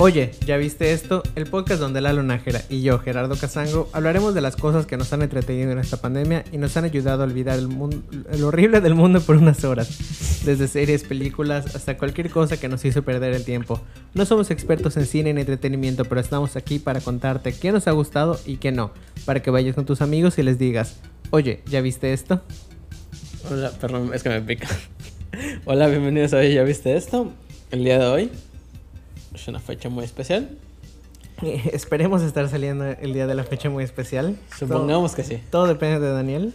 Oye, ¿ya viste esto? El podcast donde Lalo Nájera y yo, Gerardo Casango, hablaremos de las cosas que nos han entretenido en esta pandemia y nos han ayudado a olvidar el, horrible del mundo por unas horas. Desde series, películas, hasta cualquier cosa que nos hizo perder el tiempo. No somos expertos en cine ni entretenimiento, pero estamos aquí para contarte qué nos ha gustado y qué no. Para que vayas con tus amigos y les digas, oye, ¿ya viste esto? Hola, perdón, es que me pica. Hola, bienvenidos a Oye, ¿Ya viste esto? El día de hoy es una fecha muy especial. Eh, esperemos estar saliendo el día de la fecha muy especial. Supongamos que sí. Todo depende de Daniel.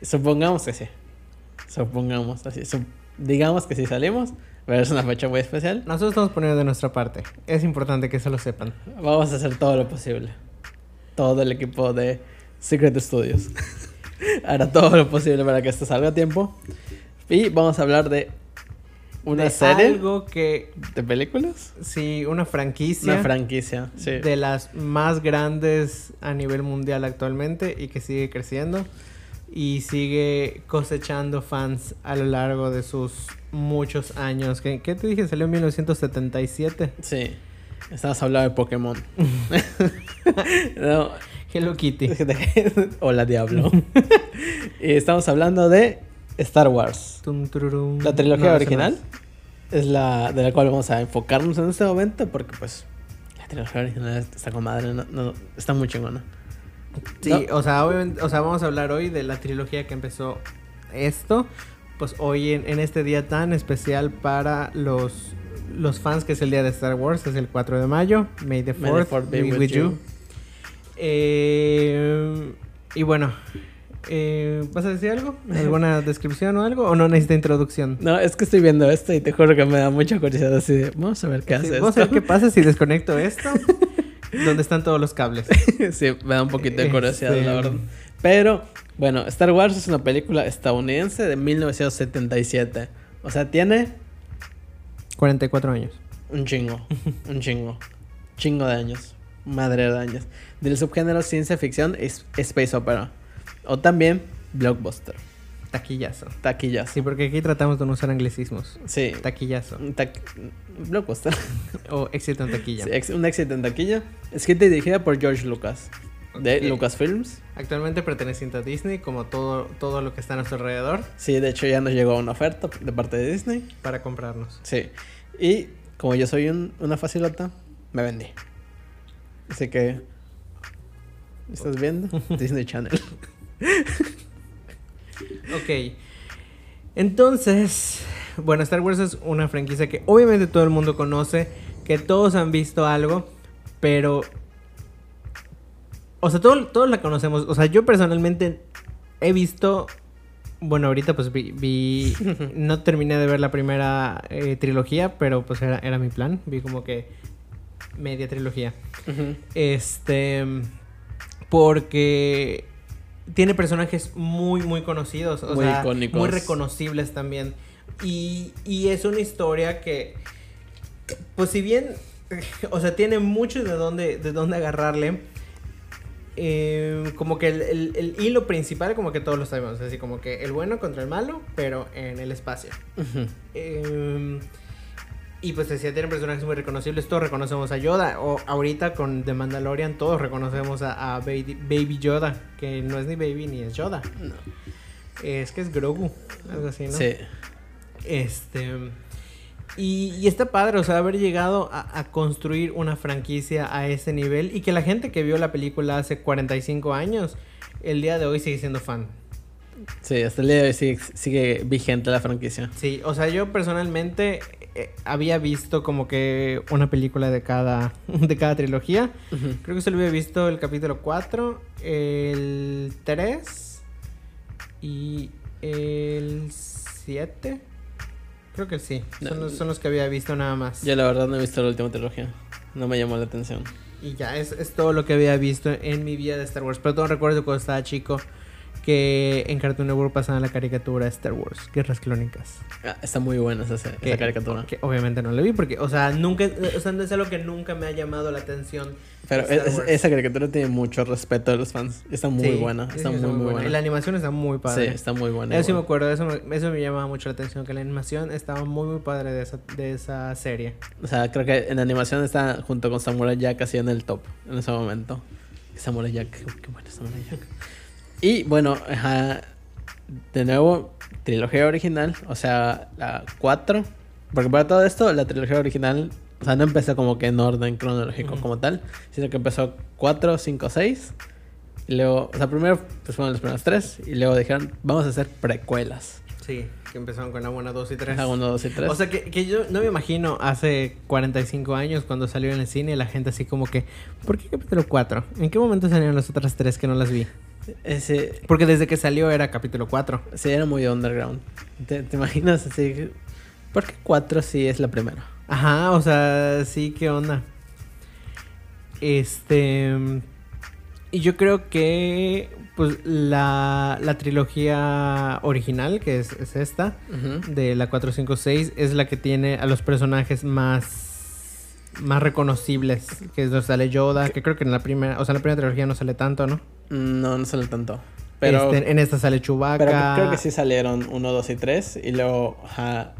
Supongamos que sí. Supongamos así. Sup- digamos que sí salimos, pero es una fecha muy especial. Nosotros estamos poniendo de nuestra parte. Es importante que eso lo sepan. Vamos a hacer todo lo posible. Todo el equipo de Secret Studios hará todo lo posible para que esto salga a tiempo. Y vamos a hablar de una De serie Algo que, de películas. sí, una franquicia. Una franquicia, sí. de las más grandes a nivel mundial actualmente y que sigue creciendo y sigue cosechando fans a lo largo de sus muchos años. ¿Qué, qué te dije? Salió en 1977. Sí. Estamos hablando de Pokémon. no. Hello Kitty. Hola, Diablo. y estamos hablando de Star Wars. Tum, tururum. La trilogía No, original no es la de la cual vamos a enfocarnos en este momento porque pues la trilogía original está con madre, no, está muy chingona. Sí, o sea, obviamente, o sea, vamos a hablar hoy de la trilogía que empezó esto. Pues hoy en, en este día tan especial para los, los fans, que es el día de Star Wars, es el 4 de mayo. May the 4th, May the fourth be be with with you. you. Eh, y bueno, eh, ¿vas a decir algo? ¿Alguna descripción o algo? ¿O no necesita introducción? No, es que estoy viendo esto y te juro que me da mucha curiosidad así de, vamos a ver qué Sí, hace vamos a ver qué pasa si desconecto esto. ¿Dónde están todos los cables? sí, me da un poquito de curiosidad, Este- la verdad. Pero, bueno, Star Wars es una película estadounidense de 1977. O sea, tiene 44 años. un chingo, un chingo, chingo de años, madre de años. Del subgénero ciencia ficción es space opera. O también blockbuster, Taquillazo. taquillazo. Sí, porque aquí tratamos de no usar anglicismos. Sí, Taquillazo. blockbuster. O éxito en taquilla. Sí, un éxito en taquilla. Escrita y dirigida por George Lucas, de Ok. Lucasfilms. Actualmente perteneciente a Disney, como todo, todo lo que está a nuestro alrededor, Sí, de hecho ya nos llegó una oferta de parte de Disney. para comprarnos. Sí. Y como yo soy un- una facilota, me vendí. Así que. ¿Estás viendo? Disney Channel. Ok. Entonces, bueno, Star Wars es una franquicia que obviamente todo el mundo conoce, que todos han visto algo, pero... O sea, todo- todos la conocemos. O sea, yo personalmente he visto... Bueno, ahorita pues vi... vi- no terminé de ver la primera eh, trilogía, pero pues era, era mi plan. Vi como que media trilogía. Este. Porque tiene personajes muy, muy conocidos. O Muy sea, icónicos. muy reconocibles también. Y, y es una historia que. Pues si bien. O sea, tiene mucho de dónde, de dónde agarrarle. eh, como que el, el- el hilo principal, como que todos lo sabemos. Así como que el bueno contra el malo, pero en el espacio. Eh, y pues decía, tienen personajes muy reconocibles. Todos reconocemos a Yoda. O ahorita con The Mandalorian, todos reconocemos a, a Baby, Baby Yoda. Que no es ni Baby ni es Yoda. No. Es que es Grogu. Algo así, ¿no? Sí. Este. Y, y está padre, o sea, haber llegado a, a construir una franquicia a ese nivel. Y que la gente que vio la película hace 45 años, el día de hoy sigue siendo fan. Sí, hasta el día de hoy sigue, sigue vigente la franquicia. Sí, o sea, yo personalmente eh, había visto como que una película de cada, de cada trilogía. Creo que solo había visto el capítulo 4, el 3 y el 7. Creo que sí. Son, los, son los que había visto nada más. Yo la verdad no he visto la última trilogía. No me llamó la atención. Y ya, es, es todo lo que había visto en mi vida de Star Wars. Pero todo recuerdo cuando estaba chico que en Cartoon Network pasaban la caricatura Star Wars, Guerras Clónicas. Ah, está muy buena esa, esa Que- caricatura. Que obviamente no la vi porque, o sea, nunca, o sea, no es algo que nunca me ha llamado la atención. Pero es- esa caricatura tiene mucho respeto de los fans. Está muy Sí, buena. sí, Está sí, muy, muy buena. Y la animación está muy Sí, padre. está muy buena. Eso sí me acuerdo, eso me, eso me llamaba mucho la atención, que la animación estaba muy, muy padre de esa, de esa serie. O sea, creo que en animación está junto con Samurai Jack así en el top en ese momento. Samurai Jack, qué, qué bueno Samurai Jack. Y bueno, ajá, de nuevo, trilogía original, o sea, la 4. Porque para todo esto, la trilogía original, o sea, no empezó como que en orden cronológico Ujú. como tal, sino que empezó 4, 5, 6. Y luego, o sea, primero pues fueron los primeros tres. Y luego dijeron, vamos a hacer precuelas. Sí, que empezaron con la 1, 2 y 3. Ajá, 1, 2 y 3. O sea, que, que yo no me imagino hace 45 años cuando salió en el cine la gente así como que, ¿por qué capítulo 4? ¿En qué momento salieron las otras tres que no las vi? Ese, Porque desde que salió era capítulo 4. Sí, era muy underground. ¿Te, te imaginas así? ¿Por qué 4 sí es la primera? Ajá, o sea, sí, ¿qué onda? Este... Y yo creo que, pues, la, la trilogía original, que es, es esta, de la 456, es la que tiene a los personajes más más reconocibles, que es donde sale Yoda, que creo que en la primera, o sea, en la primera trilogía no sale tanto, ¿no? No, no sale tanto. Pero, Este, en esta sale Chewbacca. pero creo que sí salieron 1, 2 y 3. Y luego,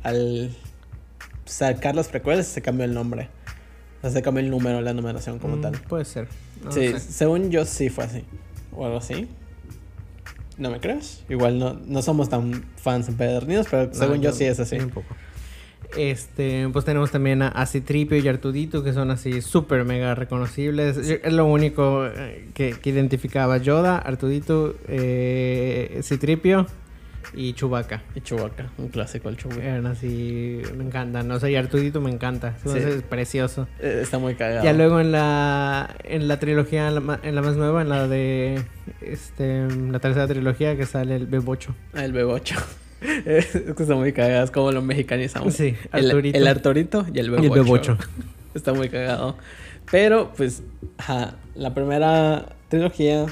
al sacar los precuelas se cambió el nombre. O sea, se cambió el número, la numeración como Mm, tal. Puede ser. no sí, según yo sí fue así. O algo así. ¿No me crees? Igual no, no somos tan fans empedernidos, pero No, según yo, sí es así. Un poco. Este, pues tenemos también a, a Citripio y Artudito, que son así súper mega reconocibles. Es lo único eh, que, que identificaba Yoda, Artudito, eh, Citripio y Chewbacca. Y Chewbacca, un clásico el Chewbacca. Eran así, me encantan. O sea, y Artudito me encanta. Sí. Es precioso. Eh, Está muy cagado. Ya luego en la en la trilogía, en la, en la más nueva, en la de este la tercera trilogía que sale el Bebocho. Ah, El bebocho. es que está muy cagado, es como lo mexicanizamos. Sí, El, Arturito. el Arturito y el Y bebocho. el Bebocho. está muy cagado. Pero, pues, ajá, la primera trilogía,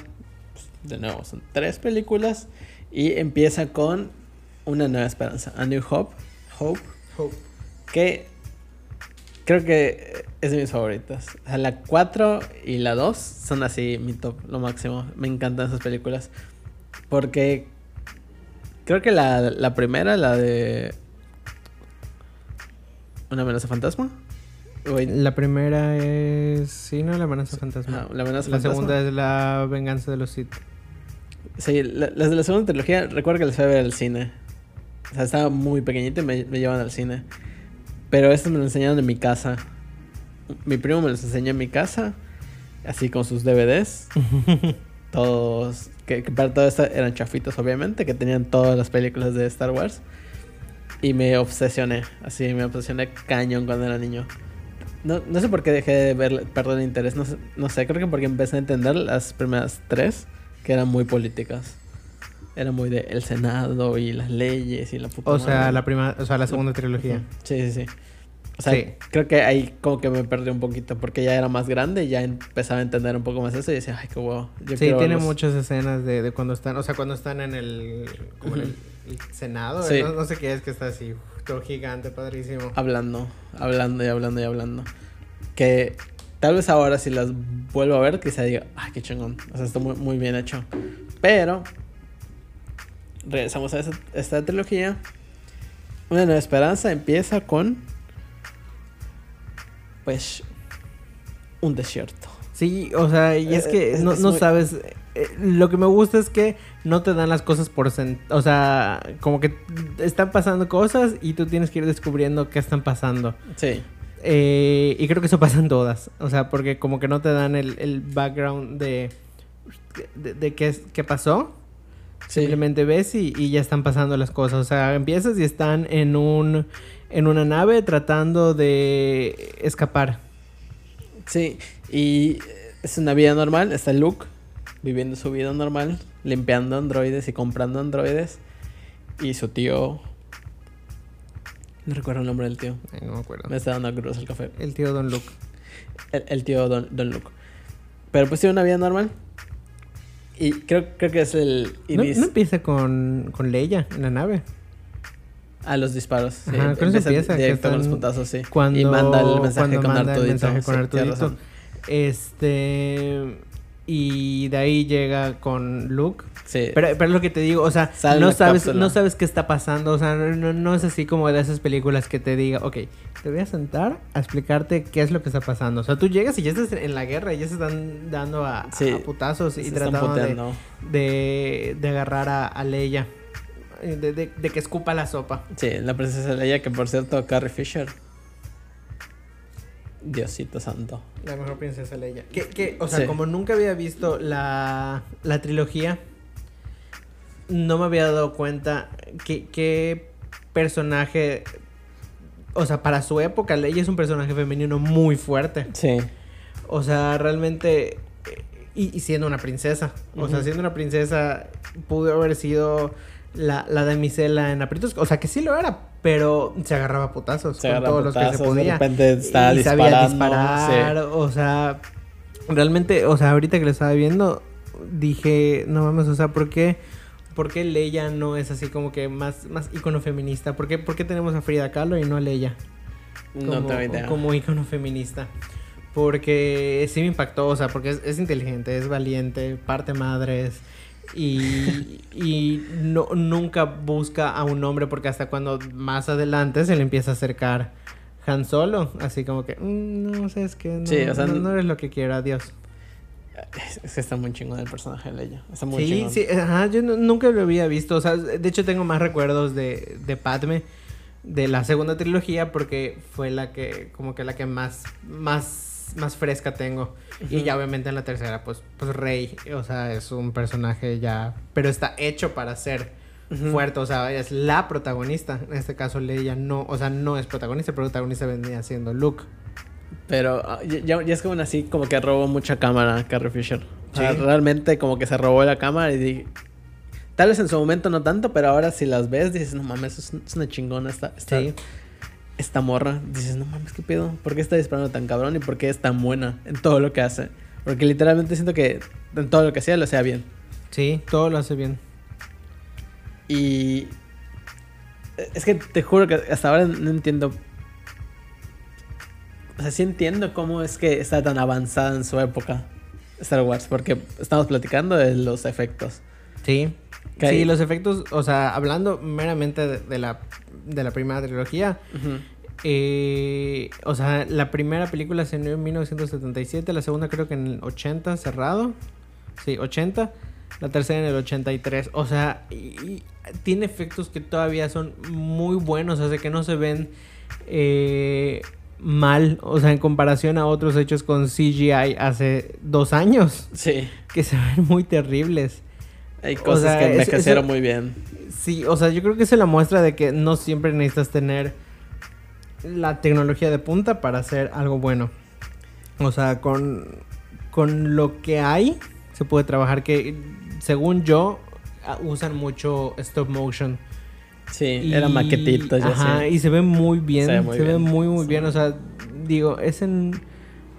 pues, de nuevo, son tres películas. Y empieza con Una Nueva Esperanza, A New Hope. Hope. Que creo que es de mis favoritas. O sea, la 4 y la 2 son así mi top, lo máximo. Me encantan esas películas. Porque creo que la, la primera, la de Una amenaza fantasma. La primera es. Sí, no, la amenaza fantasma. ajá, la amenaza la fantasma. segunda es la venganza de los Sith. Sí, la- las de la segunda trilogía, recuerdo que las fui a ver al cine. O sea, estaba muy pequeñito y me, me llevan al cine. Pero estas me lo enseñaron en mi casa. Mi primo me los enseñó en mi casa, así con sus DVDs. Todos, que, que para todo esto eran chafitos, obviamente, que tenían todas las películas de Star Wars. Y me obsesioné, así me obsesioné cañón cuando era niño. No, no sé por qué dejé de ver, perder el interés, no sé, no sé, creo que porque empecé a entender las primeras tres, que eran muy políticas. Era muy de el Senado y las leyes y la puta O sea, madre. la primera, o sea, la segunda trilogía. Sí, sí, sí. O sea, Sí. creo que ahí como que me perdí un poquito porque ya era más grande y ya empezaba a entender un poco más eso y decía, ay, qué huevo. yo Sí, tiene verlos". muchas escenas de, de cuando están, o sea, cuando están en el, como en el, el Senado, Sí. no, no sé qué es que está así, uf, todo gigante, padrísimo. Hablando, hablando y hablando y hablando. Que tal vez ahora si las vuelvo a ver, quizá diga, ay, qué chingón. O sea, está muy, muy bien hecho. Pero, regresamos a esta, esta trilogía. Una nueva esperanza empieza con, pues, un desierto. Sí, o sea, y es Eh, que no, es no muy- sabes. eh, lo que me gusta es que no te dan las cosas por sent... O sea, como que están pasando cosas y tú tienes que ir descubriendo qué están pasando. Sí, Eh, y creo que eso pasa en todas. O sea, porque como que no te dan el, el background de, de, de qué, es- qué pasó. sí. Simplemente ves y, y ya están pasando las cosas. O sea, empiezas y están en un en una nave tratando de escapar. Sí, y es una vida normal. Está Luke viviendo su vida normal, limpiando androides y comprando androides. Y su tío. No recuerdo el nombre del tío. Ay, no me acuerdo. Me está dando cruz el café. El tío Don Luke. El, el tío Don, Don Luke. Pero pues tiene una vida normal. Y creo, creo que es el No, no empieza con, con Leia en la nave. A los disparos. sí. Ajá, con eso empieza, Directo con los puntazos, sí. Cuando, y manda el mensaje cuando con manda el Artudito. mensaje con Artudito. Este. Y de ahí llega con Luke. Sí. Pero, pero es lo que te digo, o sea, Sale no sabes, cápsula. no sabes qué está pasando. O sea, no, no- es así como de esas películas que te diga, ok, te voy a sentar a explicarte qué es lo que está pasando. O sea, tú llegas y ya estás en la guerra y ya se están dando a, Sí. a putazos y tratando de, de agarrar a, a Leia. Eh, De, de- de que escupa la sopa. Sí, la princesa Leia, que por cierto, Carrie Fisher. Diosito santo. La mejor princesa Leia. Que, que, o sea, Sí. como nunca había visto la, la trilogía, no me había dado cuenta que, qué personaje. O sea, para su época, Leia es un personaje femenino muy fuerte. Sí. O sea, realmente. eh, Y, siendo una princesa. O sea, siendo una princesa, pudo haber sido la, la damisela en aprietos. O sea, que sí lo era, pero se agarraba putazos Se con agarra todos los que se podía. De repente está y sabía disparar. sí. O sea, realmente, o sea, ahorita que lo estaba viendo, dije, no mames, o sea, ¿por qué? ¿Por qué Leia no es así como que más, más icono feminista? ¿Por qué, por qué tenemos a Frida Kahlo y no a Leia? No como, idea. como icono feminista. Porque sí me impactó, o sea, porque es, es inteligente, es valiente, parte madres. Y, y no, nunca busca a un hombre porque hasta cuando más adelante se le empieza a acercar Han Solo. Así como que, "Mm, no sé, es que no, Sí, o sea, no, n- no eres lo que quiero, adiós. Es, que está muy chingón el personaje de Leia. Está muy Sí, chingón. sí, ajá, yo nu- nunca lo había visto. O sea, de hecho tengo más recuerdos de, de Padme de la segunda trilogía porque fue la que, como que la que más, más, más fresca tengo. Y Ujú. ya obviamente en la tercera, pues, pues Rey, o sea, es un personaje ya, pero está hecho para ser fuerte, o sea, es la protagonista. En este caso Leia no, o sea, no es protagonista, el protagonista venía siendo Luke. Pero ah, ya, es como así, como que robó mucha cámara Carrie Fisher. O sea, Sí. realmente como que se robó la cámara y di- Tal vez en su momento no tanto, pero ahora si las ves dices, no mames, es, es una chingona esta, esta, Sí. Esta morra. Dices, no mames, ¿qué pedo? ¿Por qué está disparando tan cabrón y por qué es tan buena en todo lo que hace? Porque literalmente siento que en todo lo que hacía lo hacía bien. Sí, todo lo hace bien. Y es que te juro que hasta ahora no entiendo. O sea, sí entiendo cómo es que está tan avanzada en su época Star Wars, porque estamos platicando de los efectos. Sí. Sí, hay- los efectos, o sea, hablando meramente de, de la, de la primera trilogía, eh, o sea, la primera película se estrenó en 1977, la segunda creo que en el 80 cerrado, sí, 80, la tercera en el 83, o sea, y, y tiene efectos que todavía son muy buenos, o sea, que no se ven eh, mal, o sea, en comparación a otros hechos con CGI hace dos años, Sí, que se ven muy terribles. Hay O cosas sea, que envejecieron muy bien. Sí, o sea, yo creo que es la muestra de que no siempre necesitas tener la tecnología de punta para hacer algo bueno. O sea, con, con lo que hay se puede trabajar que, según yo, usan mucho stop motion. Sí, Y- maquetitos, ya Ajá, sé. y se ve muy bien. Se ve muy muy, bien. muy, muy Sí. bien. O sea, digo, es en...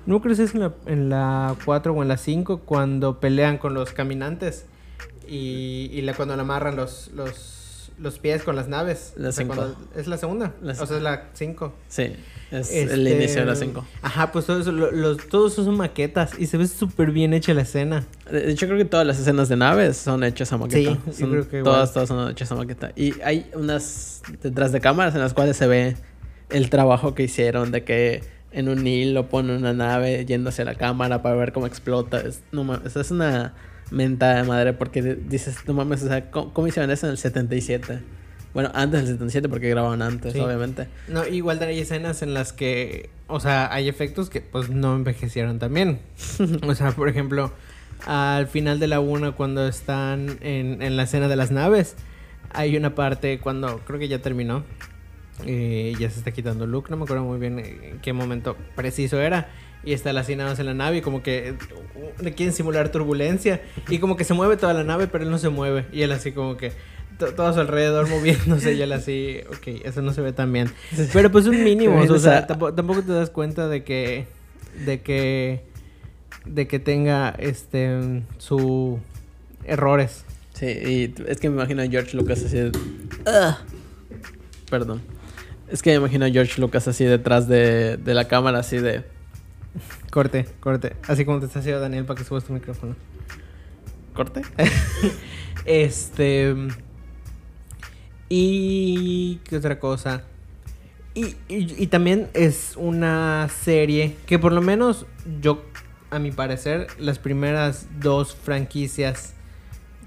No creo que es en la, en la 4 o en la 5 cuando pelean con los caminantes y, y la, cuando le amarran los, los, los pies con las naves. La O sea, cinco. cuando- es la segunda. La o sea, es la 5. Sí, es el inicio de las 5. Ajá, pues todo eso, lo- los, todos son maquetas y se ve súper bien hecha la escena. De hecho, creo que todas las escenas de naves son hechas a maqueta. Sí, Son- creo que igual. todas, todas son hechas a maqueta. Y hay unas detrás de cámaras en las cuales se ve el trabajo que hicieron de que en un hilo ponen una nave yendo hacia la cámara para ver cómo explota. Es, no es una mentada de madre porque di- dices, no mames, o sea, ¿cómo, cómo hicieron eso en el 77? Bueno, antes del 77 porque grababan antes, Sí. obviamente. No, igual hay escenas en las que, o sea, hay efectos que pues no envejecieron también. o sea, por ejemplo, al final de la 1 cuando están en, en la escena de las naves, hay una parte cuando creo que ya terminó. Eh, ya se está quitando Luke, no me acuerdo muy bien en qué momento preciso era. Y está la nada más en la nave y como que uh, le quieren simular turbulencia. Y como que se mueve toda la nave, pero él no se mueve. Y él así como que to- todo a su alrededor moviéndose y él así, ok, eso no se ve tan bien. Pero pues un mínimo, o sea, tampoco, tampoco te das cuenta de que, de que, de que tenga este, su, errores. Sí, y es que me imagino a George Lucas así. Ugh. Perdón. Es que me imagino a George Lucas así detrás de, de la cámara, así de... Corte, corte. Así como te está haciendo Daniel para que subas tu micrófono. ¿Corte? Este. Y. ¿Qué otra cosa? Y, y- y también es una serie que, por lo menos, yo, a mi parecer, las primeras dos franquicias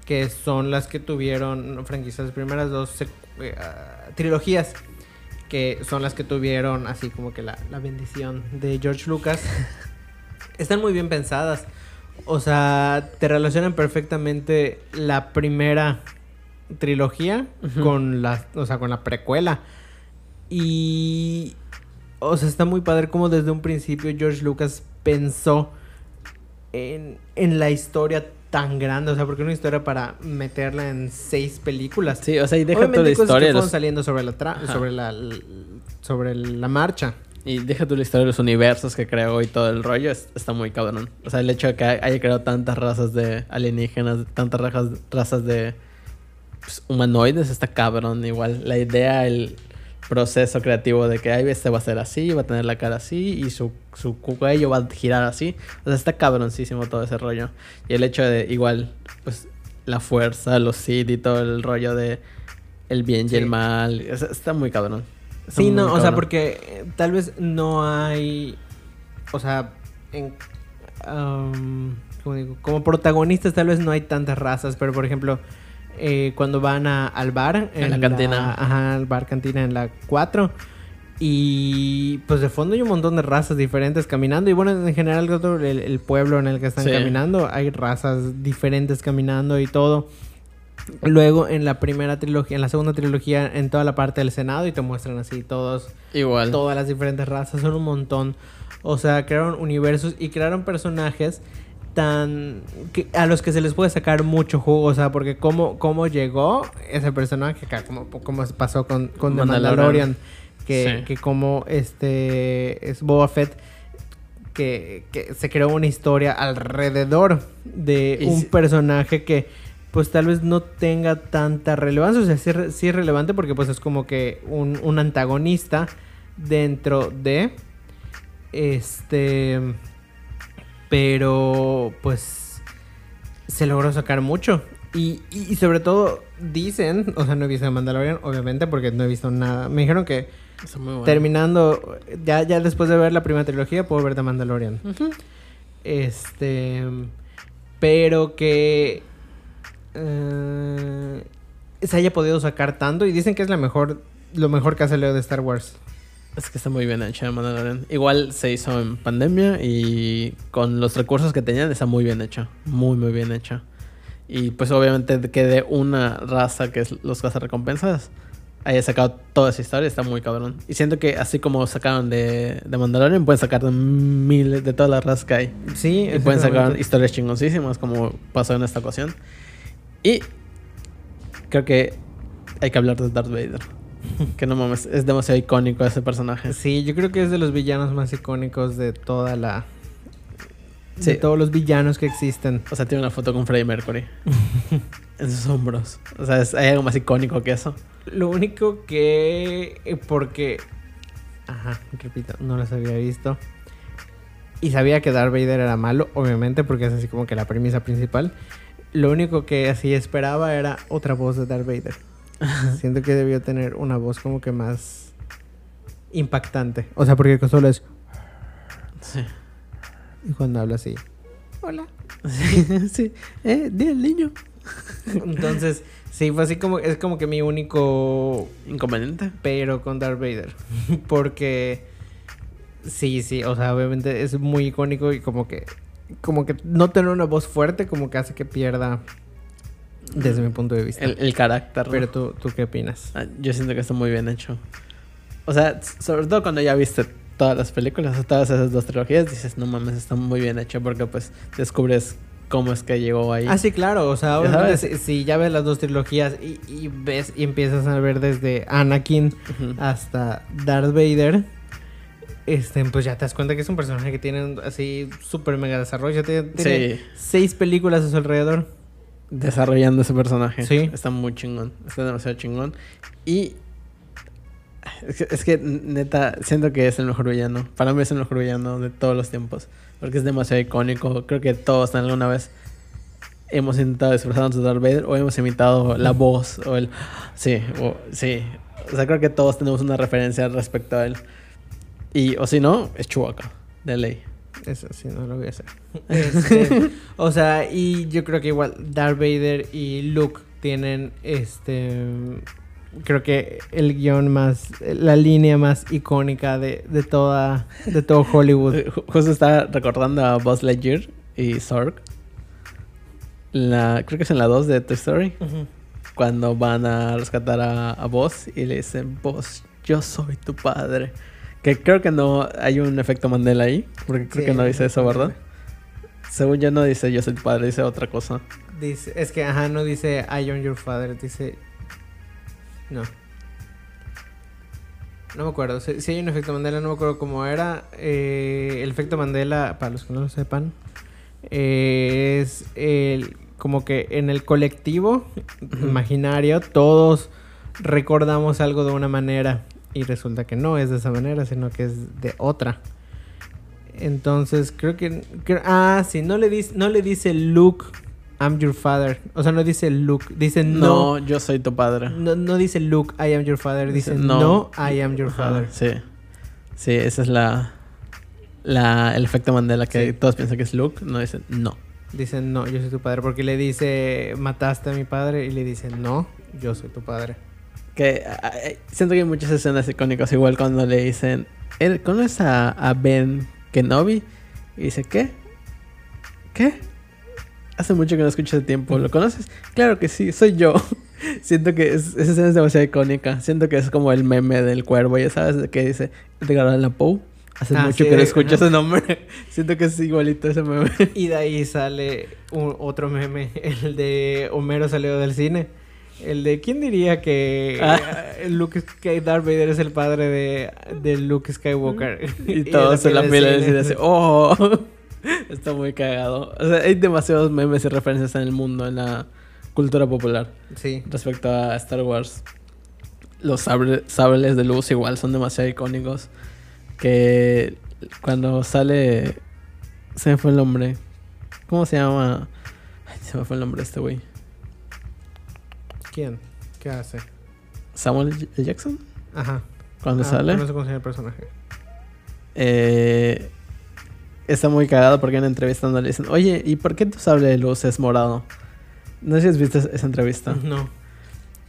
que son las que tuvieron. No franquicias, las primeras dos eh, ah, trilogías que son las que tuvieron así como que la, la bendición de George Lucas. están muy bien pensadas. O sea, te relacionan perfectamente la primera trilogía con la, o sea, con la precuela. Y o sea, está muy padre como desde un principio George Lucas pensó en, en la historia tan grande, o sea, porque una historia para meterla en seis películas. Sí, o sea, y deja Obviamente toda la cosas historia. que los- saliendo sobre la tra- sobre la sobre la marcha. Y deja tú la historia de los universos que creó y todo el rollo, es- está muy cabrón. O sea, el hecho de que haya creado tantas razas de alienígenas, tantas razas, razas de pues, humanoides, está cabrón. Igual, la idea, el proceso creativo de que ay, este va a ser así, va a tener la cara así y su, su cuello va a girar así. O sea, está cabroncísimo todo ese rollo. Y el hecho de, igual, pues, la fuerza, los Sith y todo el rollo de el bien y el mal. o sea, está muy cabrón. Está Sí, muy no, o sea, porque eh, tal vez no hay, o sea, en, am, ¿cómo digo? Como protagonistas tal vez no hay tantas razas, pero por ejemplo, eh, cuando van a- al bar, En la cantina. ajá, al bar cantina en la 4, y pues de fondo hay un montón de razas diferentes caminando, y bueno, en general el, el pueblo en el que están Sí. caminando, hay razas diferentes caminando y todo. Luego en la primera trilogía, en la segunda trilogía, en toda la parte del Senado y te muestran así todos, Igual. todas las diferentes razas, son un montón. O sea, crearon universos y crearon personajes tan que- a los que se les puede sacar mucho jugo, o sea, porque cómo, cómo llegó ese personaje acá, como, como pasó con, con The Mandalorian. Mandalorian, que, Sí. que como este es Boba Fett que, que se creó una historia alrededor de Y un si- personaje que pues tal vez no tenga tanta relevancia. O sea, sí, sí es relevante porque pues es como que un, un antagonista dentro de este... Pero pues se logró sacar mucho. Y, y, sobre todo dicen, o sea, no he visto The Mandalorian, obviamente, porque no he visto nada. Me dijeron que bueno. terminando, ya, ya después de ver la primera trilogía, puedo ver The Mandalorian. Este. Pero que. eh, se haya podido sacar tanto. Y dicen que es la mejor. Lo mejor que hace Leo de Star Wars. Es que está muy bien hecho Mandalorian. Igual se hizo en pandemia y con los recursos que tenían está muy bien hecho. Muy, muy bien hecho. Y pues obviamente que de una raza que es los cazarrecompensas haya sacado toda esa historia está muy cabrón. Y siento que así como sacaron de, de Mandalorian, pueden sacar de miles de todas las razas que hay. Sí, Y pueden sacar historias chingoncísimas como pasó en esta ocasión. Y creo que hay que hablar de Darth Vader. que no mames, es demasiado icónico ese personaje. Sí, yo creo que es de los villanos más icónicos de toda la. Sí. De todos los villanos que existen. O sea, tiene una foto con Freddie Mercury en sus hombros. O sea, es- hay algo más icónico que eso. Lo único que. eh, Porque. Ajá, repito, no los había visto. Y sabía que Darth Vader era malo, obviamente, porque es así como que la premisa principal. Lo único que así esperaba era otra voz de Darth Vader. Siento que debió tener una voz como que más impactante. O sea, porque solo es. Sí. Y cuando habla así. Hola. Sí, sí. Eh, di el niño. Entonces, sí, fue así como. Es como que mi único Inconveniente. pero con Darth Vader. Porque sí, sí, o sea, obviamente es muy icónico y como que como que no tener una voz fuerte como que hace que pierda desde mi punto de vista. El, el carácter. ¿no? Pero tú, tú qué opinas? Ah, Yo siento que está muy bien hecho. O sea, sobre todo cuando ya viste todas las películas, o todas esas dos trilogías, dices, no mames, está muy bien hecho porque pues descubres cómo es que llegó ahí. Ah, sí, claro, o sea, Ya obviamente sabes. si, si ya ves las dos trilogías y, y ves y empiezas a ver desde Anakin hasta Darth Vader, este, pues ya te das cuenta que es un personaje que tiene así súper mega desarrollo. Tiene, tiene Sí. seis películas a su alrededor. Desarrollando ese personaje. Sí. Está muy chingón. Está demasiado chingón. Y. Es que, es que, neta, siento que es el mejor villano. Para mí es el mejor villano de todos los tiempos. Porque es demasiado icónico. Creo que todos alguna vez hemos intentado disfrazarnos de Darth Vader o hemos imitado la voz o el... Sí, o, sí. O sea, creo que todos tenemos una referencia respecto a él. Y, o si no, es Chewbacca, de ley. Eso sí, no lo voy a hacer. Este, o sea, y yo creo que igual Darth Vader y Luke tienen este. Creo que el guion más. La línea más icónica de, de toda. De todo Hollywood. Ju- Justo estaba recordando a Buzz Lightyear y Zorg. La, creo que es en la 2 de Toy Story. Cuando van a rescatar a, a Buzz y le dicen, Buzz, yo soy tu padre. Que creo que no hay un efecto Mandela ahí. Porque creo Sí, que no dice eso. ¿verdad? Según yo no dice yo soy tu padre, dice otra cosa. Dice, es que, ajá, no dice I am your father, dice. No. No me acuerdo. Si, si hay un efecto Mandela, no me acuerdo cómo era. Eh, el efecto Mandela, para los que no lo sepan, eh, es el, como que en el colectivo imaginario todos recordamos algo de una manera y resulta que no es de esa manera, sino que es de otra. Entonces, creo que... creo- ah, sí, no le, dice, no le dice Luke, I'm your father. O sea, no dice Luke, dice no. No, yo soy tu padre. No, no dice Luke, I am your father. Dice Dice, no, no. I am your Ajá, father. Sí. Sí, ese es la, la el efecto Mandela que Sí. todos piensan que es Luke. No dicen no. Dice no, yo soy tu padre. Porque le dice, mataste a mi padre. Y le dice no, yo soy tu padre. Que siento que hay muchas escenas icónicas, igual cuando le dicen, "¿Él- ¿conoces a, a Ben Kenobi? Y dice, ¿qué? ¿Qué? Hace mucho que no escucho ese tiempo, ¿lo conoces? Claro que sí, soy yo. Siento que es- esa escena es demasiado icónica. Siento que es como el meme del cuervo, ya sabes, de que dice Edgar Allan Poe. Hace Ah, mucho sí, que no escucho ese nombre. Siento que es igualito ese meme. Y de ahí sale un- otro meme, el de Homero salió del cine. El de quién diría que Ah. eh, Luke que Darth Vader es el padre de, de Luke Skywalker. Y todos en la cine. deciden así, ¡oh! Está muy cagado. O sea, hay demasiados memes y referencias en el mundo, en la cultura popular, Sí. respecto a Star Wars. Los sabre- sables de luz igual son demasiado icónicos. Que cuando sale... Se me fue el nombre. ¿Cómo se llama? Ay, se me fue el nombre de este güey. ¿Quién? ¿Qué hace? Samuel L. Jackson. Ajá. Cuando Ah, sale. No sé cómo se llama el personaje. Eh, está muy cagado porque en una entrevista le dicen, oye, ¿y por qué tu sable de luz es morado? No sé si has visto esa- entrevista. No.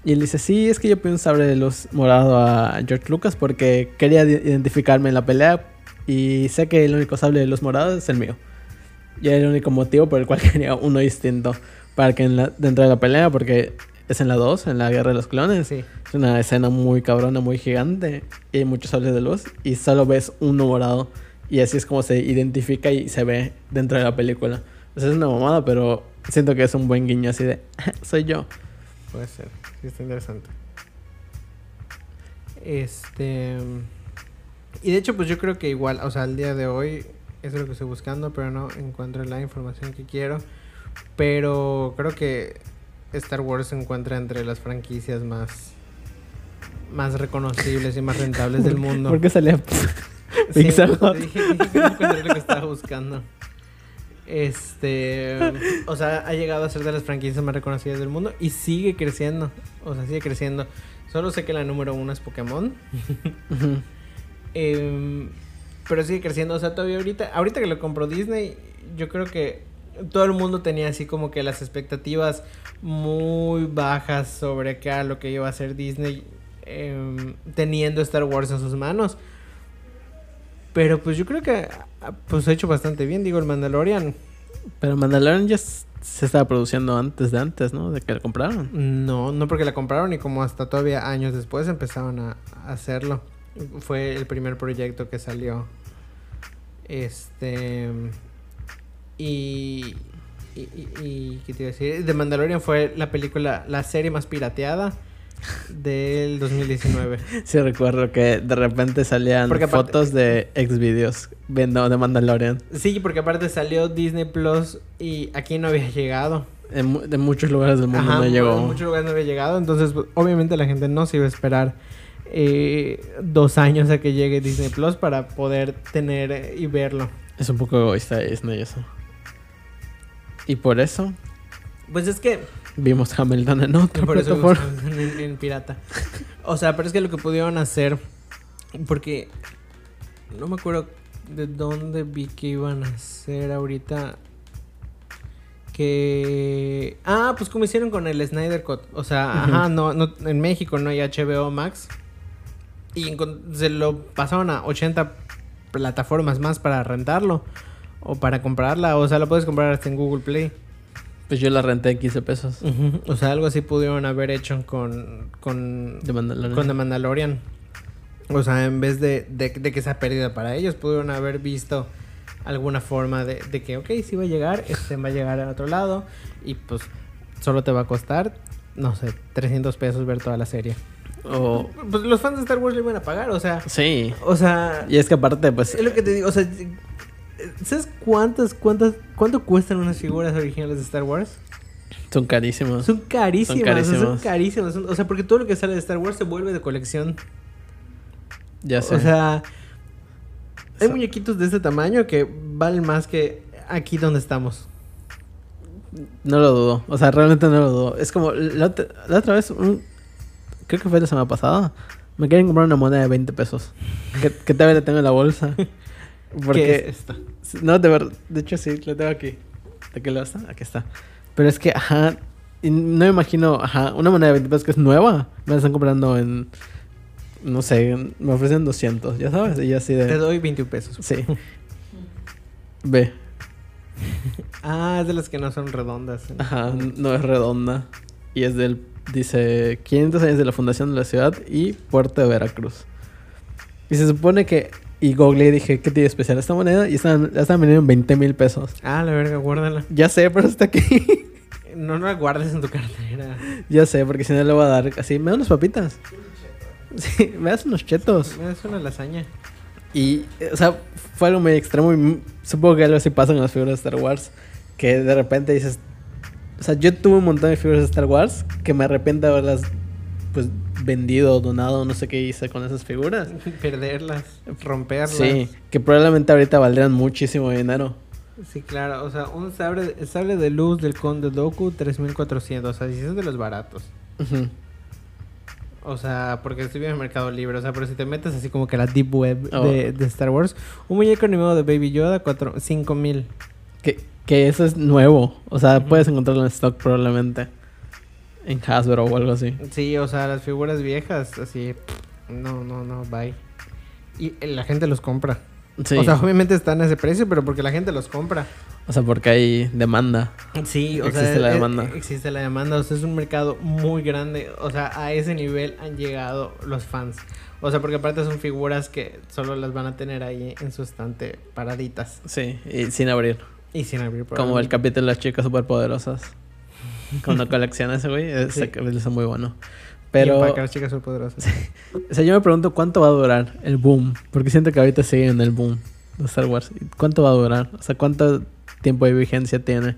Y él dice, sí, es que yo pedí un sable de luz morado a George Lucas porque quería identificarme en la pelea y sé que el único sable de luz morado es el mío. Y era el único motivo por el cual quería uno distinto para que en la- dentro de la pelea, porque es en la 2, en la Guerra de los Clones, Sí. es una escena muy cabrona, muy gigante. Y hay muchos sables de luz. Y solo ves uno morado. Y así es como se identifica y se ve dentro de la película. O sea, es una mamada, pero siento que es un buen guiño así de... Soy yo. Puede ser. Sí, está interesante. Este. Y de hecho, pues yo creo que igual, o sea, al día de hoy, es lo que estoy buscando, pero no encuentro la información que quiero. Pero creo que Star Wars se encuentra entre las franquicias más. más reconocibles y más rentables del mundo. ¿Por qué salía Sí, te dije, dije que no encontré lo que estaba buscando. Este, o sea, ha llegado a ser de las franquicias más reconocidas del mundo y sigue creciendo. O sea, sigue creciendo. Solo sé que la número uno es Pokémon. Em, pero sigue creciendo. O sea, todavía ahorita, ahorita que lo compró Disney, yo creo que todo el mundo tenía así como que las expectativas muy bajas sobre qué era lo que iba a hacer Disney em, teniendo Star Wars en sus manos. Pero pues yo creo que ah, pues ha hecho bastante bien, digo, el Mandalorian. Pero Mandalorian ya se estaba produciendo antes de antes, ¿no? De que lo compraron. No, no porque la compraron y como hasta todavía años después empezaron a hacerlo. Fue el primer proyecto que salió. Este. Y. Y, y- ¿Qué te iba a decir? The Mandalorian fue la película, la serie más pirateada del 2019. Sí recuerdo que de repente salían Porque aparte- fotos de ex videos viendo de Mandalorian. Sí, porque aparte salió Disney Plus y aquí no había llegado. En, de muchos lugares del mundo Ajá, no llegó. En muchos lugares no había llegado. Entonces, pues, obviamente la gente no se iba a esperar eh, dos años a que llegue Disney Plus para poder tener y verlo. Es un poco egoísta Disney eso. Y por eso Pues es que vimos Hamilton en otra por eso usamos en, en pirata. O sea, pero es que lo que pudieron hacer, porque no me acuerdo de dónde vi que iban a hacer ahorita. Que. Ah, pues como hicieron con el Snyder Cut. O sea, ajá, no, no, en México no hay HBO Max. Y se lo pasaron a 80 plataformas más para rentarlo. O para comprarla. O sea, lo puedes comprar hasta en Google Play. Pues yo la renté en 15 pesos. O sea, algo así pudieron haber hecho con, con, De Mandalorian. con The Mandalorian. O sea, en vez de, de, de que sea pérdida para ellos, pudieron haber visto alguna forma de, de que, ok, sí va a llegar, este va a llegar al otro lado y pues solo te va a costar, no sé, 300 pesos ver toda la serie. O- Pues los fans de Star Wars le iban a pagar, o sea, Sí. o sea, Y es que aparte, pues, es lo que te digo, o sea, ¿sabes cuántas, cuántas, cuánto cuestan unas figuras originales de Star Wars? son carísimos. Son carísimas, Son o sea, son carísimos. carísimas. O sea, porque todo lo que sale de Star Wars se vuelve de colección. Ya sé. O sea, hay So- muñequitos de este tamaño que valen más que aquí donde estamos. No lo dudo. O sea, realmente no lo dudo. Es como la, otra- la otra vez, un- creo que fue la semana pasada, me quieren comprar una moneda de 20 pesos. Que, que todavía la tengo en la bolsa. ¿Qué Porque, es esta? no, de verdad, de hecho sí, la tengo aquí. ¿De qué lado está? Aquí está. Pero es que, ajá, no me imagino, ajá, una moneda de 20 pesos que es nueva, me la están comprando en, no sé, me ofrecen 200, ya sabes, y yo así Te de... doy 21 pesos. Sí. Ve, Ah, es de las que no son redondas. ajá, no es redonda. Y es del, dice, 500 años de la fundación de la ciudad y puerto de Veracruz. Y se supone que, y googleé y dije, ¿qué tiene especial esta moneda? Y están, la están vendiendo en 20 mil pesos. Ah, la verga, guárdala. Ya sé, pero está aquí. No, no la guardes en tu cartera. Ya sé, porque si no le voy a dar así. Me da unas papitas. Sí, me das unos chetos. Es una lasaña. Y, eh, o sea, fue algo muy extremo. Y supongo que algo así pasa con las figuras de Star Wars. Que de repente dices. O sea, yo tuve un montón de figuras de Star Wars que me arrepiento de haberlas, pues, vendido donado. No sé qué hice con esas figuras. Perderlas, romperlas. Sí, que probablemente ahorita valdrían muchísimo dinero. Sí, claro. O sea, un sable, sable de luz del Conde Doku, 3400. O sea, si es de los baratos. O sea, porque estoy viendo en Mercado Libre. O sea, pero si te metes así como que la Deep Web Oh. de, de Star Wars, un muñeco animado de Baby Yoda, 4, 5000. Que, que eso es nuevo. O sea, puedes encontrarlo en stock probablemente. En Hasbro o algo así. Sí, o sea, las figuras viejas, así. No, no, no, bye. Y eh, la gente los compra. Sí. O sea, obviamente están a ese precio, pero porque la gente los compra. O sea, porque hay demanda. Sí, o Existe sea, la eh, demanda. existe la demanda, o sea, es un mercado muy grande. O sea, a ese nivel han llegado los fans. O sea, porque aparte son figuras que solo las van a tener ahí en su estante paraditas Sí, y sin abrir. y sin abrir. Como el capítulo de las chicas superpoderosas. Cuando colecciona ese güey, ese Sí. capítulo está muy bueno. Pero, empacar chicas superpoderosas. o sea, yo me pregunto cuánto va a durar el boom. Porque siento que ahorita sigue en el boom de Star Wars. ¿Cuánto va a durar? O sea, ¿cuánto tiempo de vigencia tiene?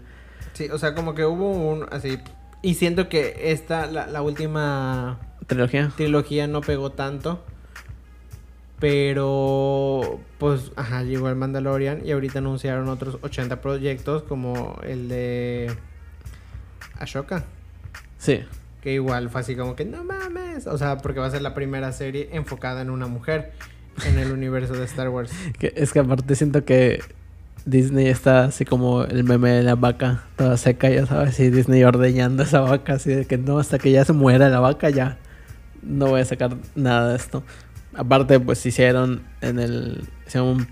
Sí, o sea, como que hubo un así. Y siento que esta, la, la última ¿Trilogía? trilogía no pegó tanto. Pero, pues, ajá, llegó el Mandalorian y ahorita anunciaron otros 80 proyectos como el de Ashoka. Sí. Que igual fue así como que, no mames. O sea, porque va a ser la primera serie enfocada en una mujer en el universo de Star Wars. Que, es que aparte siento que Disney está así como el meme de la vaca, toda seca, ya sabes, y Disney ordeñando esa vaca, así de que no, hasta que ya se muera la vaca, ya no voy a sacar nada de esto. Aparte, pues hicieron en el. Hicieron un,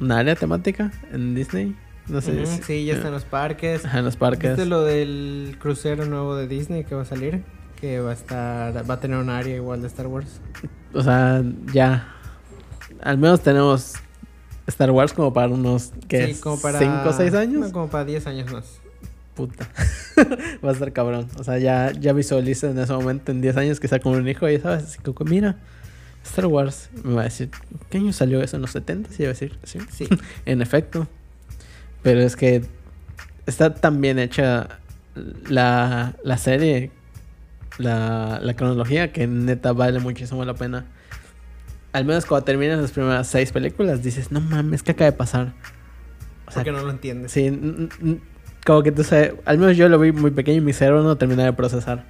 un área temática en Disney. No sé. Si- sí, ya está en los parques. Ajá, en los parques. ¿Viste lo del crucero nuevo de Disney que va a salir? Que va a estar, va a tener un área igual de Star Wars. O sea, ya. Al menos tenemos Star Wars como para unos. ¿Qué? Sí, como para... ¿Cinco o seis años? No, como para 10 años más. Puta. Va a estar cabrón. O sea, ya, ya visualizo en ese momento, en 10 años, que sea como un hijo y sabes, así como, mira, Star Wars. Me va a decir, ¿qué año salió eso? ¿En los 70? Y va a decir, sí. Sí. En efecto. Pero es que está tan bien hecha la, la serie, la, la cronología, que neta vale muchísimo la pena. Al menos cuando terminas las primeras seis películas, dices, no mames, ¿qué acaba de pasar? O sea, Porque no lo entiendes. Sí, como que tú sabes, al menos yo lo vi muy pequeño y mi cerebro no terminaba de procesar.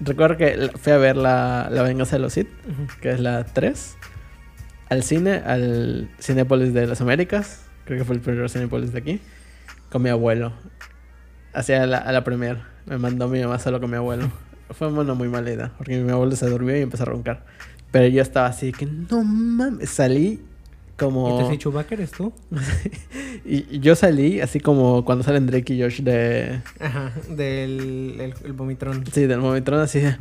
Recuerdo que fui a ver la, la venganza de los Sith, que es la 3, al cine, al Cinépolis de las Américas, creo que fue el primer Cinépolis de aquí, con mi abuelo. Hacia la, a la premier, me mandó mi mamá solo con mi abuelo. Fue una muy mala idea, porque mi abuelo se durmió y empezó a roncar. Pero yo estaba así que no mames, salí como... ¿Y te Chewbacca eres tú? Y yo salí así como cuando salen Drake y Josh de... Ajá, del el, el vomitrón. Sí, del Momitron así de...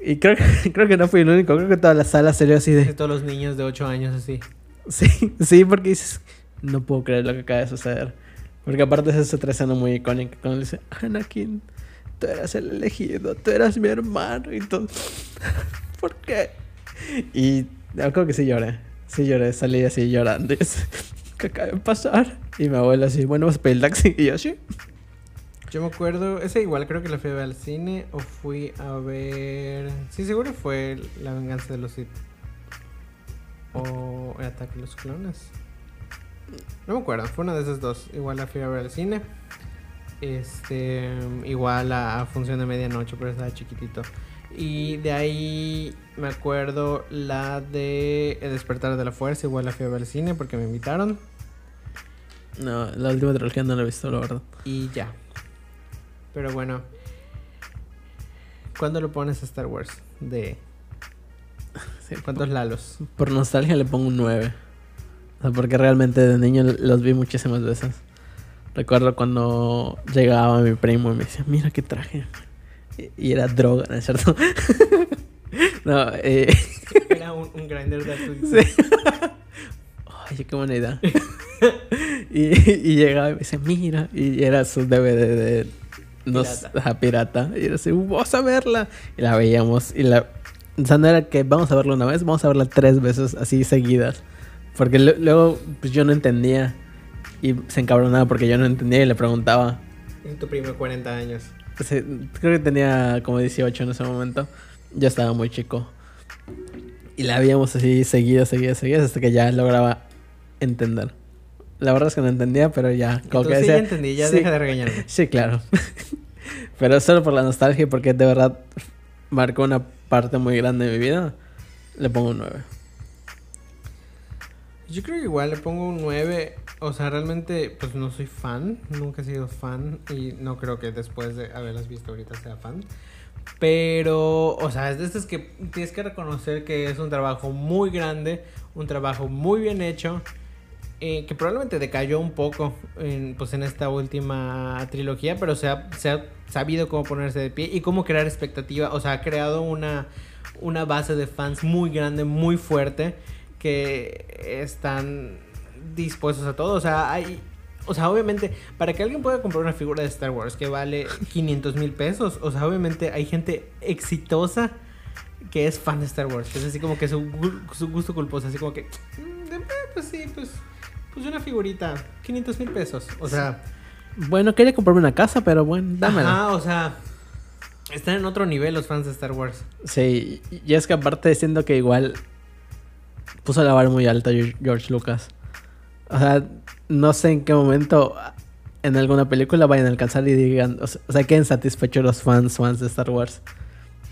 Y creo que, creo que no fui el único, creo que toda la sala salió así De de... todos los niños de 8 años así. Sí, sí, porque dices, no puedo creer lo que acaba de suceder. Porque aparte es otra escena muy icónica cuando dice, Anakin, tú eras el elegido, tú eras mi hermano y todo. ¿Por qué? Y creo que sí lloré, sí lloré, salí así llorando. ¿Qué acaba de pasar? Y mi abuelo así, bueno, vas a pedir taxi. Y yo, sí. Yo me acuerdo, ese igual creo que la fui a ver al cine o fui a ver... Sí, seguro fue La venganza de los Sith. O El ataque de los clones. No me acuerdo, fue una de esas dos. Igual la fui a ver al cine. Este, igual a, a función de medianoche, pero estaba chiquitito. Y de ahí me acuerdo la de El despertar de la fuerza, igual la fui a ver al cine porque me invitaron. No, la última trilogía no la he visto, la verdad. Y ya. Pero bueno. ¿Cuándo lo pones a Star Wars? De Sí, ¿cuántos lalos? Por nostalgia le pongo un 9. O sea, porque realmente de niño los vi muchísimas veces. Recuerdo cuando llegaba mi primo y me decía, mira qué traje. Y- era droga, ¿no es cierto? no, eh... Era un, un grinder de tu Sí. Oye, qué buena idea. y, y llegaba y me decía, mira. Y era su DVD de nos, Pirata. Y era así, vamos a verla. Y la veíamos. Y la. O sea, no era que vamos a verla una vez, vamos a verla tres veces así seguidas. Porque lu- luego pues, yo no entendía. Y se encabronaba porque yo no entendía y le preguntaba. Y tu primo de 40 años. Pues, eh, creo que tenía como 18 en ese momento. Yo estaba muy chico. Y la veíamos así seguidas, seguidas, seguidas hasta que ya lograba entender. La verdad es que no entendía, pero ya como que sí, decía, ya entendí, ya sí, deja de regañarme. Sí, claro. pero solo por la nostalgia y porque de verdad marcó una parte muy grande de mi vida, le pongo un 9. Yo creo que igual le pongo un 9. O sea, realmente, pues no soy fan. Nunca he sido fan. Y no creo que después de haberlas visto ahorita sea fan. Pero, o sea, es de estas que tienes que reconocer que es un trabajo muy grande. Un trabajo muy bien hecho. eh, que probablemente decayó un poco en, pues en esta última trilogía. Pero se ha, se ha sabido cómo ponerse de pie y cómo crear expectativa. O sea, ha creado una, una base de fans muy grande, muy fuerte que están dispuestos a todo. O sea, hay. O sea, obviamente, para que alguien pueda comprar una figura de Star Wars que vale 500 mil pesos, o sea, obviamente hay gente exitosa que es fan de Star Wars. que Es así como que su, gu- su gusto culposo, así como que, "Mm, eh, pues sí, pues, pues una figurita, 500 mil pesos. O sea, Bueno, quería comprarme una casa, pero bueno, dámela. ajá, o sea, están en otro nivel los fans de Star Wars. Sí, y es que aparte siento que igual puso la vara muy alta George- Lucas. O sea, no sé en qué momento en alguna película vayan a alcanzar y digan, o sea, queden satisfechos los fans, fans de Star Wars.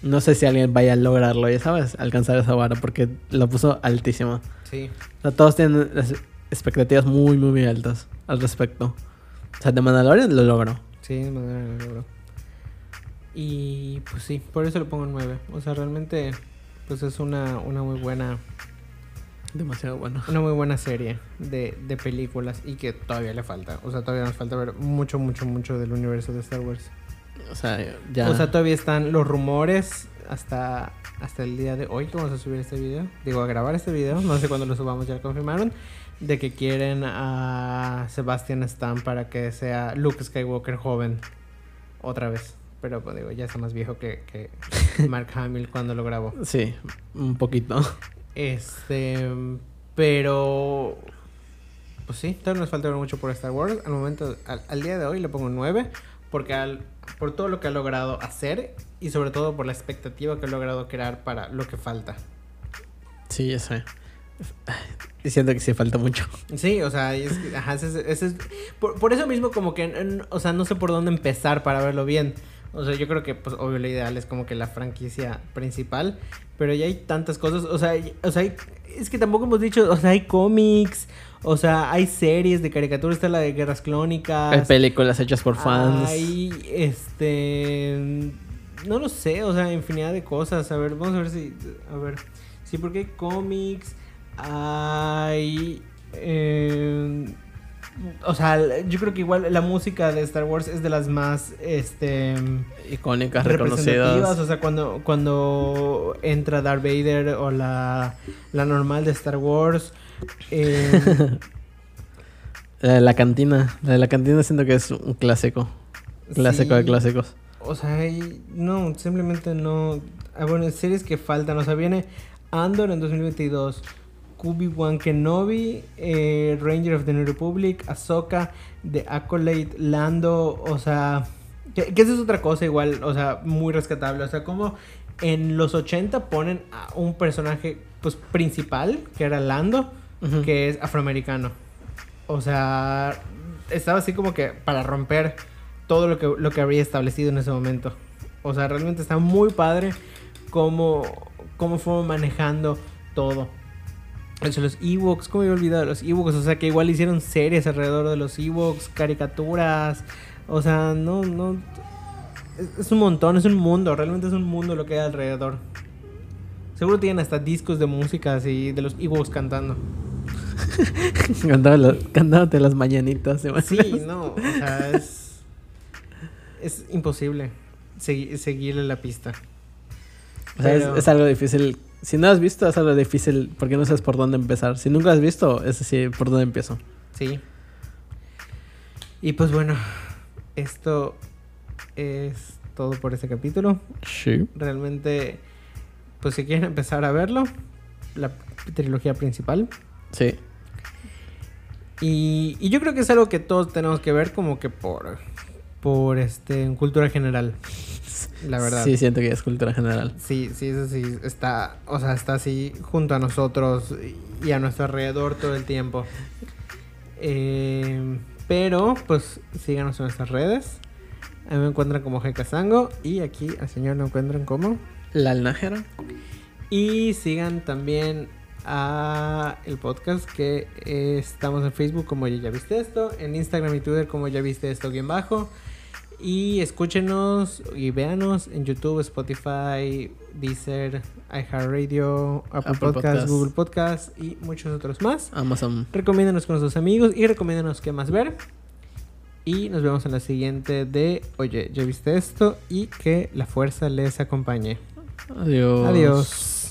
No sé si alguien vaya a lograrlo, ya sabes, alcanzar esa vara, porque lo puso altísimo. Sí. O sea, todos tienen las expectativas muy, muy, muy altas al respecto. O sea, de Mandalorian lo logró. Sí, de manera lo logró. Y pues sí, por eso le pongo 9. O sea, realmente pues es una, una muy buena Demasiado bueno. una muy buena serie de, de películas y que todavía le falta. O sea, todavía nos falta ver mucho, mucho, mucho del universo de Star Wars. O sea, ya. O sea, todavía están los rumores hasta, hasta el día de hoy que vamos a subir este video. Digo, a grabar este video. No sé cuándo lo subamos, ya lo confirmaron. De que quieren a Sebastian Stan para que sea Luke Skywalker joven. Otra vez. Pero pues digo, ya está más viejo que, que Mark Hamill cuando lo grabó. Sí, un poquito. Este, pero pues sí, todavía nos falta ver mucho por Star Wars. Al momento, al, al día de hoy le pongo un 9 porque al, por todo lo que ha logrado hacer y sobre todo por la expectativa que ha logrado crear para lo que falta. Sí, ya sé. Y siento que sí falta mucho. Sí, o sea, es, ajá, ese es- ese es- por, por eso mismo como que, o sea, no sé por dónde empezar para verlo bien. O sea, yo creo que, pues, obvio, lo ideal es como que la franquicia principal, pero ya hay tantas cosas, o sea, o sea, hay- es que tampoco hemos dicho, o sea, hay cómics, o sea, hay series de caricaturas, está la de Guerras Clónicas. Hay películas hechas por fans. Hay, este, no lo sé, o sea, infinidad de cosas. A ver, vamos a ver si, a ver, sí, porque hay cómics, hay, eh, o sea, yo creo que igual la música de Star Wars es de las más, este, Icónicas, reconocidas. O sea, cuando, cuando entra Darth Vader o la, la normal de Star Wars. eh, La cantina. La de la cantina siento que es un clásico. Clásico de clásicos. O sea, no, simplemente no. Ah, bueno, series que faltan. O sea, viene Andor en 2022, Kubi-Wan Kenobi, eh, Ranger of the New Republic, Ahsoka, The Acolyte, Lando. O sea, que, que esa es otra cosa igual, o sea, muy rescatable. O sea, como en los 80 ponen a un personaje pues principal, que era Lando, que es afroamericano. O sea, estaba así como que para romper todo lo que, lo que habría establecido en ese momento. O sea, realmente está muy padre cómo, cómo fue manejando todo. Eso, los Ewoks, ¿cómo me había olvidado de los Ewoks? O sea, que igual hicieron series alrededor de los Ewoks, caricaturas. O sea, no, no. Es, es un montón, es un mundo, realmente es un mundo lo que hay alrededor. Seguro tienen hasta discos de música así de los Ewoks cantando. Cantándote las mañanitas. ¿te Sí, no, o sea, es. Es imposible segui- seguirle la pista. O sea, es, algo difícil. Si no has visto, es algo difícil porque no sabes por dónde empezar. Si nunca has visto, es decir, por dónde empiezo. Sí. Y pues bueno, esto es todo por este capítulo. Sí. Realmente, pues si quieren empezar a verlo, la trilogía principal. Sí. Y, y yo creo que es algo que todos tenemos que ver como que por, por este, en cultura general. La verdad. Sí, siento que es cultura general. Sí, sí, eso sí, está, o sea, está así junto a nosotros y a nuestro alrededor todo el tiempo. Eh, pero, pues, síganos en nuestras redes. A mí me encuentran como Sango y aquí al señor lo encuentran como. La alnájera. Y sigan también a el podcast que eh, estamos en Facebook como ya, ya viste esto, en Instagram y Twitter como ya viste esto bien bajo. Y escúchenos y véanos en YouTube, Spotify, Deezer, iHeartRadio, Apple, Apple Podcasts, Podcasts. Google Podcasts y muchos otros más. Amazon. Recomiéndanos con sus amigos y recomiéndanos qué más ver. Y nos vemos en la siguiente de Oye, ¿ya viste esto? Y que la fuerza les acompañe. Adiós. Adiós.